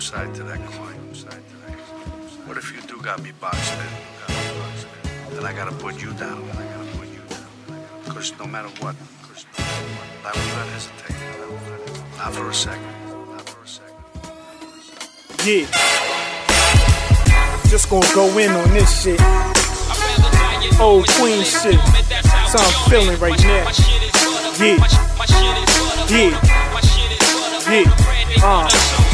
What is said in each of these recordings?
side to that coin. What if you do got me boxed in? Then I gotta put you down. Cause no matter what, I will not hesitate. Not for a second. Not for a second. Yeah. Just gonna go in on this shit. Old Queen shit. So I'm feeling right now. Yeah. Yeah. Yeah. Uh.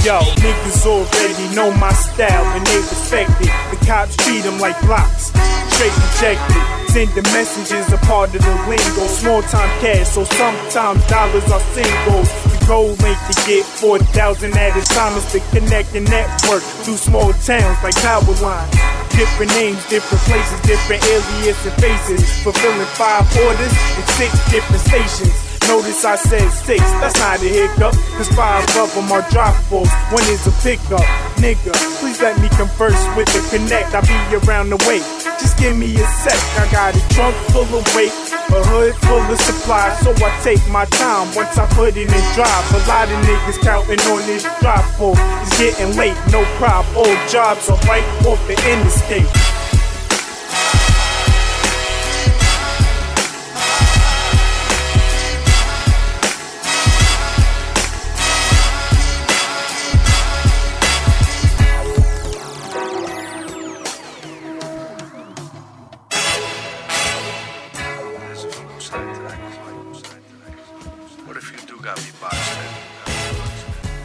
Yo, niggas already know my style and they respect it. The cops treat them like blocks. Straight rejected. Sending messages a part of the lingo. Small time cash, so sometimes dollars are singles. The goal ain't to get 4,000 at a time, it's to connect and network through small towns like power lines. Different names, different places, different aliases and faces. Fulfilling five orders in six different stations. Notice I said six, that's not a hiccup. Cause five of them are drop balls, one is a pickup. Nigga, please let me converse with the connect. I'll be around the way. Just give me a sec. I got a trunk full of weight, a hood full of supplies. So I take my time once I put it in drive. A lot of niggas counting on this drop for. It's getting late, no prop. All jobs are right off the interstate.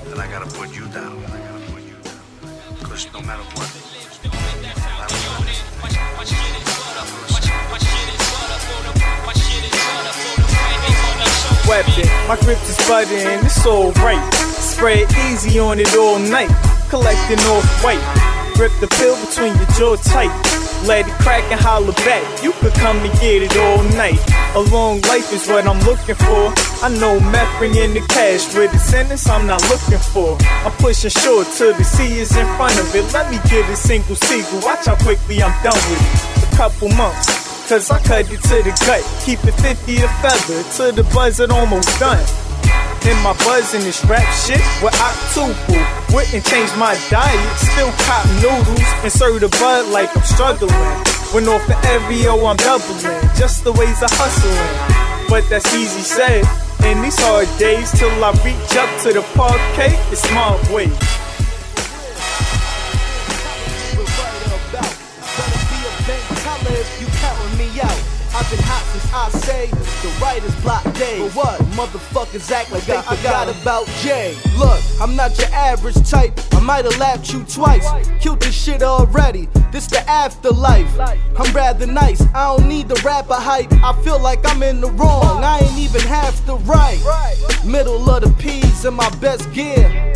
Then I gotta put you down. Cause no matter what, weapon. My grip is budding, it's alright. Spread easy on it all night. Collecting off white. Grip the pill between your jaw tight. Let it crack and holler back. You could come and get it all night. A long life is what I'm looking for. I know meth bringing the cash with a sentence I'm not looking for. I'm pushing short till the sea is in front of it. Let me get a single seagull. Watch how quickly I'm done with it. A couple months. Cause I cut it to the gut, keep it 50 a feather, to the buzz it almost done. In my buzz in this rap shit with Octuple. Wouldn't change my diet, still cop noodles and serve the bud like I'm struggling. When off the Evio, I'm doubling, just the ways of hustling. But that's easy said. In these hard days, till I reach up to the parquet, it's my way. I've been hot since I say the writer's block day. But what? Motherfuckers act like they forgot about Jay. Look, I'm not your average type. I might have lapped you twice. Killed this shit already. This the afterlife. I'm rather nice. I don't need the rapper hype. I feel like I'm in the wrong. I ain't even half the right. Middle of the P's in my best gear.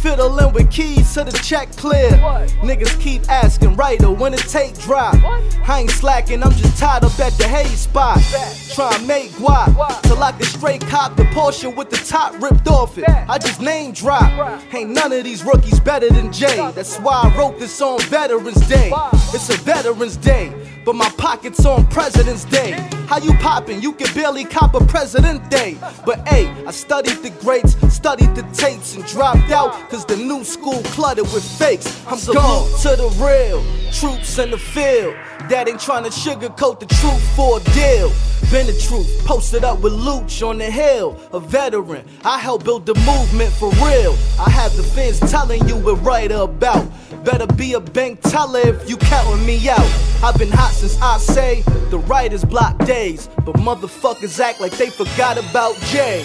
Fiddling with keys to the check clear. Niggas keep asking, writer, when it take drop. I ain't slacking, I'm just tied up at the hay spot. Try and make guap till I can straight cop the Porsche with the top ripped off it. I just name drop. Ain't none of these rookies better than Jay. That's why I wrote this on Veterans Day. It's a Veterans Day, but my pocket's on President's Day. How you poppin'? You can barely cop a President Day. But hey, I studied the greats, studied the tapes, and dropped out cause the new school cluttered with fakes. I'm gone to the real troops in the field that ain't trying to sugarcoat the truth for a deal. Been the truth, posted up with Luch on the hill, a veteran. I helped build the movement for real. I have the fans telling you what right about. Better be a bank teller if you counting me out. I've been hot since I say the writers block days, but motherfuckers act like they forgot about Jay.